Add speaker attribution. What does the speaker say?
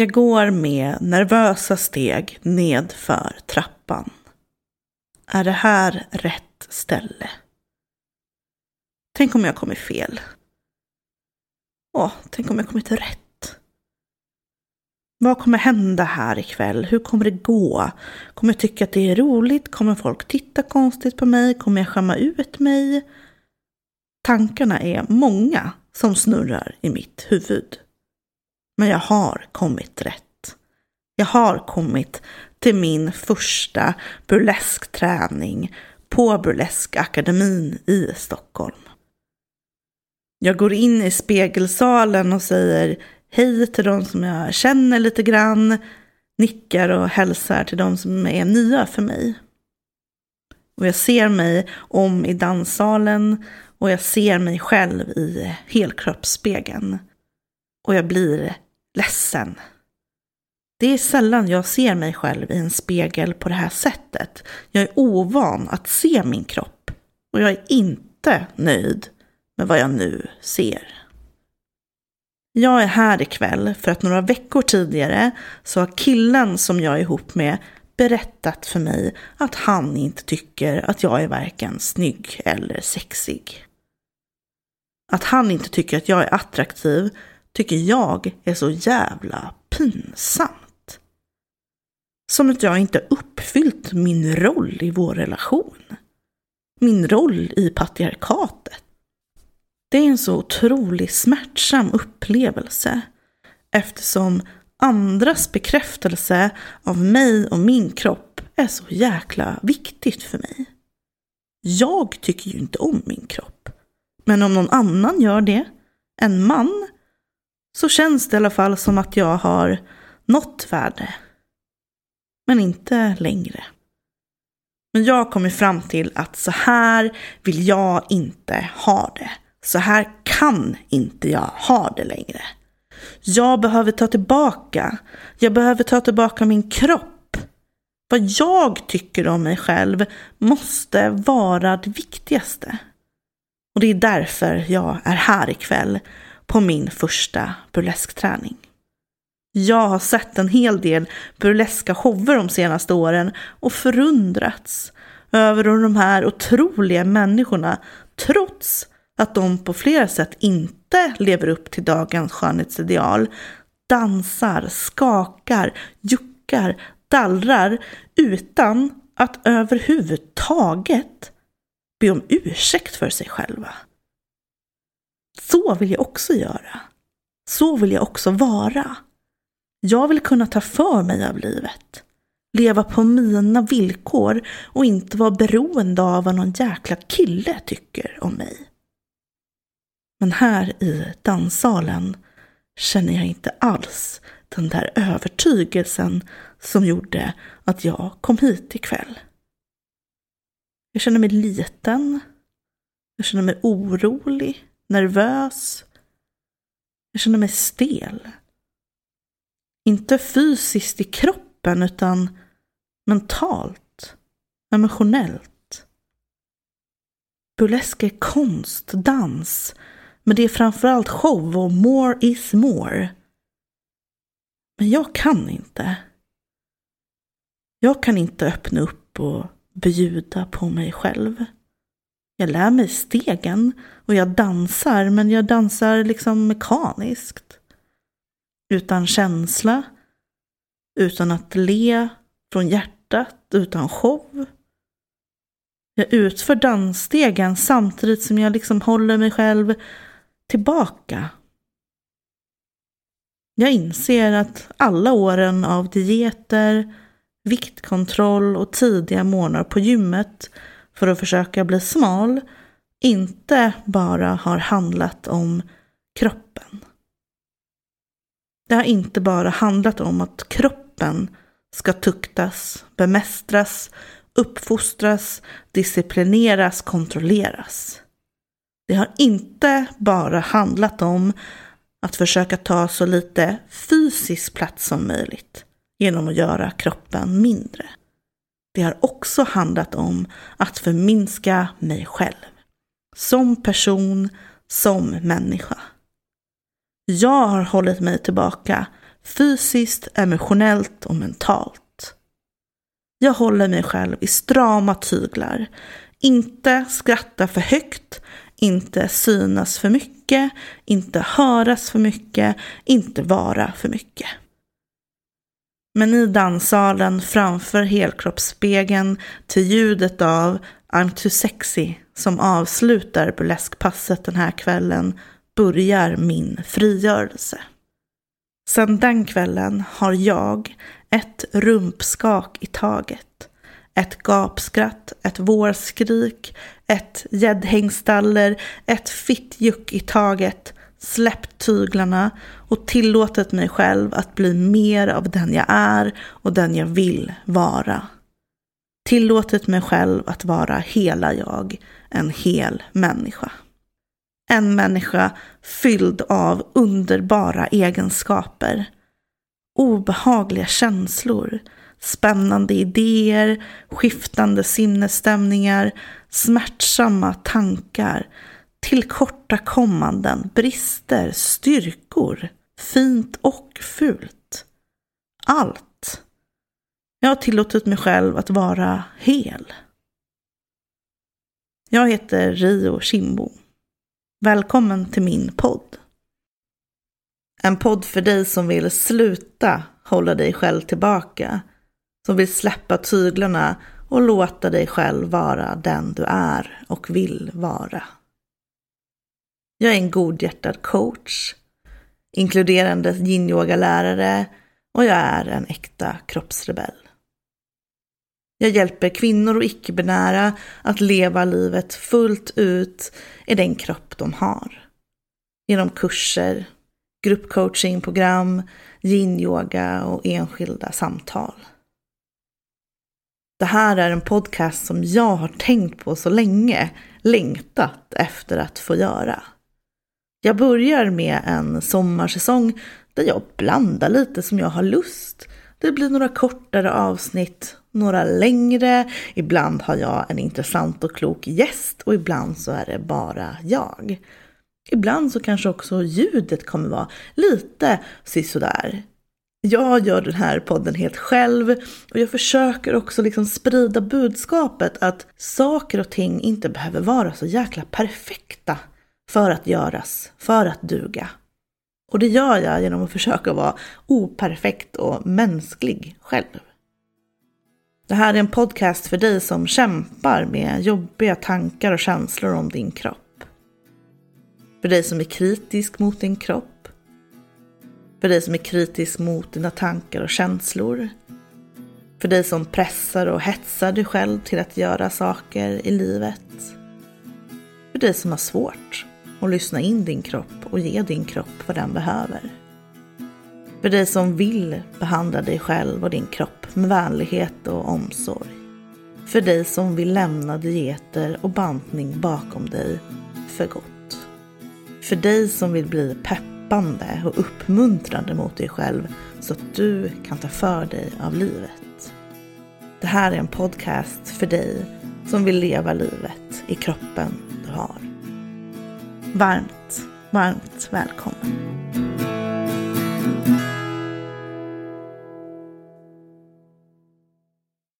Speaker 1: Jag går med nervösa steg nedför trappan. Är det här rätt ställe? Tänk om jag kommit fel? Åh, tänk om jag kommit rätt? Vad kommer hända här ikväll? Hur kommer det gå? Kommer jag tycka att det är roligt? Kommer folk titta konstigt på mig? Kommer jag skämma ut mig? Tankarna är många som snurrar i mitt huvud. Men jag har kommit rätt. Jag har kommit till min första burleskträning på Burleskakademin i Stockholm. Jag går in i spegelsalen och säger hej till de som jag känner lite grann, nickar och hälsar till de som är nya för mig. Och jag ser mig om i danssalen och jag ser mig själv i helkroppsspegeln. Och jag blir ledsen. Det är sällan jag ser mig själv i en spegel på det här sättet. Jag är ovan att se min kropp. Och jag är inte nöjd med vad jag nu ser. Jag är här ikväll för att några veckor tidigare så har killen som jag är ihop med berättat för mig att han inte tycker att jag är varken snygg eller sexig. Att han inte tycker att jag är attraktiv tycker jag är så jävla pinsamt. Som att jag inte uppfyllt min roll i vår relation. Min roll i patriarkatet. Det är en så otroligt smärtsam upplevelse eftersom andras bekräftelse av mig och min kropp är så jäkla viktigt för mig. Jag tycker ju inte om min kropp. Men om någon annan gör det, en man, så känns det i alla fall som att jag har nått värde. Men inte längre. Men jag har kommit fram till att så här vill jag inte ha det. Så här kan inte jag ha det längre. Jag behöver ta tillbaka. Jag behöver ta tillbaka min kropp. Vad jag tycker om mig själv måste vara det viktigaste. Och det är därför jag är här ikväll på min första burleskträning. Jag har sett en hel del burleska shower de senaste åren och förundrats över hur de här otroliga människorna, trots att de på flera sätt inte lever upp till dagens skönhetsideal, dansar, skakar, juckar, dallrar utan att överhuvudtaget be om ursäkt för sig själva. Så vill jag också göra. Så vill jag också vara. Jag vill kunna ta för mig av livet. Leva på mina villkor och inte vara beroende av vad någon jäkla kille tycker om mig. Men här i danssalen känner jag inte alls den där övertygelsen som gjorde att jag kom hit ikväll. Jag känner mig liten. Jag känner mig orolig nervös. Jag känner mig stel. Inte fysiskt i kroppen utan mentalt, emotionellt. Burlesk är konst, dans, men det är framförallt show och more is more. Men jag kan inte. Jag kan inte öppna upp och bjuda på mig själv. Jag lär mig stegen och jag dansar, men jag dansar liksom mekaniskt. Utan känsla, utan att le från hjärtat, utan show. Jag utför dansstegen samtidigt som jag liksom håller mig själv tillbaka. Jag inser att alla åren av dieter, viktkontroll och tidiga månader på gymmet för att försöka bli smal inte bara har handlat om kroppen. Det har inte bara handlat om att kroppen ska tuktas, bemästras, uppfostras, disciplineras, kontrolleras. Det har inte bara handlat om att försöka ta så lite fysisk plats som möjligt genom att göra kroppen mindre. Det har också handlat om att förminska mig själv. Som person, som människa. Jag har hållit mig tillbaka fysiskt, emotionellt och mentalt. Jag håller mig själv i strama tyglar. Inte skratta för högt, inte synas för mycket, inte höras för mycket, inte vara för mycket. Men i danssalen framför helkroppsspegeln till ljudet av I'm too sexy som avslutar burleskpasset den här kvällen börjar min frigörelse. Sedan den kvällen har jag ett rumpskak i taget. Ett gapskratt, ett vårskrik, ett gäddhängstaller, ett fittjuck i taget, släppt tyglarna och tillåtit mig själv att bli mer av den jag är och den jag vill vara. Tillåtit mig själv att vara hela jag, en hel människa. En människa fylld av underbara egenskaper, obehagliga känslor, spännande idéer, skiftande sinnesstämningar, smärtsamma tankar, tillkortakommanden, brister, styrkor, fint och fult. Allt. Jag har tillåtit mig själv att vara hel. Jag heter Rio Kimbo. Välkommen till min podd. En podd för dig som vill sluta hålla dig själv tillbaka. Som vill släppa tyglarna och låta dig själv vara den du är och vill vara. Jag är en godhjärtad coach, inkluderande yin-yoga-lärare och jag är en äkta kroppsrebell. Jag hjälper kvinnor och icke-binära att leva livet fullt ut i den kropp de har. Genom kurser, gruppcoachingprogram, yin-yoga och enskilda samtal. Det här är en podcast som jag har tänkt på så länge, längtat efter att få göra. Jag börjar med en sommarsäsong där jag blandar lite som jag har lust. Det blir några kortare avsnitt, några längre. Ibland har jag en intressant och klok gäst och ibland så är det bara jag. Ibland så kanske också ljudet kommer vara lite sisådär. Jag gör den här podden helt själv och jag försöker också liksom sprida budskapet att saker och ting inte behöver vara så jäkla perfekta för att göras, för att duga. Och det gör jag genom att försöka vara operfekt och mänsklig själv. Det här är en podcast för dig som kämpar med jobbiga tankar och känslor om din kropp. För dig som är kritisk mot din kropp. För dig som är kritisk mot dina tankar och känslor. För dig som pressar och hetsar dig själv till att göra saker i livet. För dig som har svårt och lyssna in din kropp och ge din kropp vad den behöver. För dig som vill behandla dig själv och din kropp med vänlighet och omsorg. För dig som vill lämna dieter och bantning bakom dig för gott. För dig som vill bli peppande och uppmuntrande mot dig själv så att du kan ta för dig av livet. Det här är en podcast för dig som vill leva livet i kroppen. Varmt, varmt välkommen.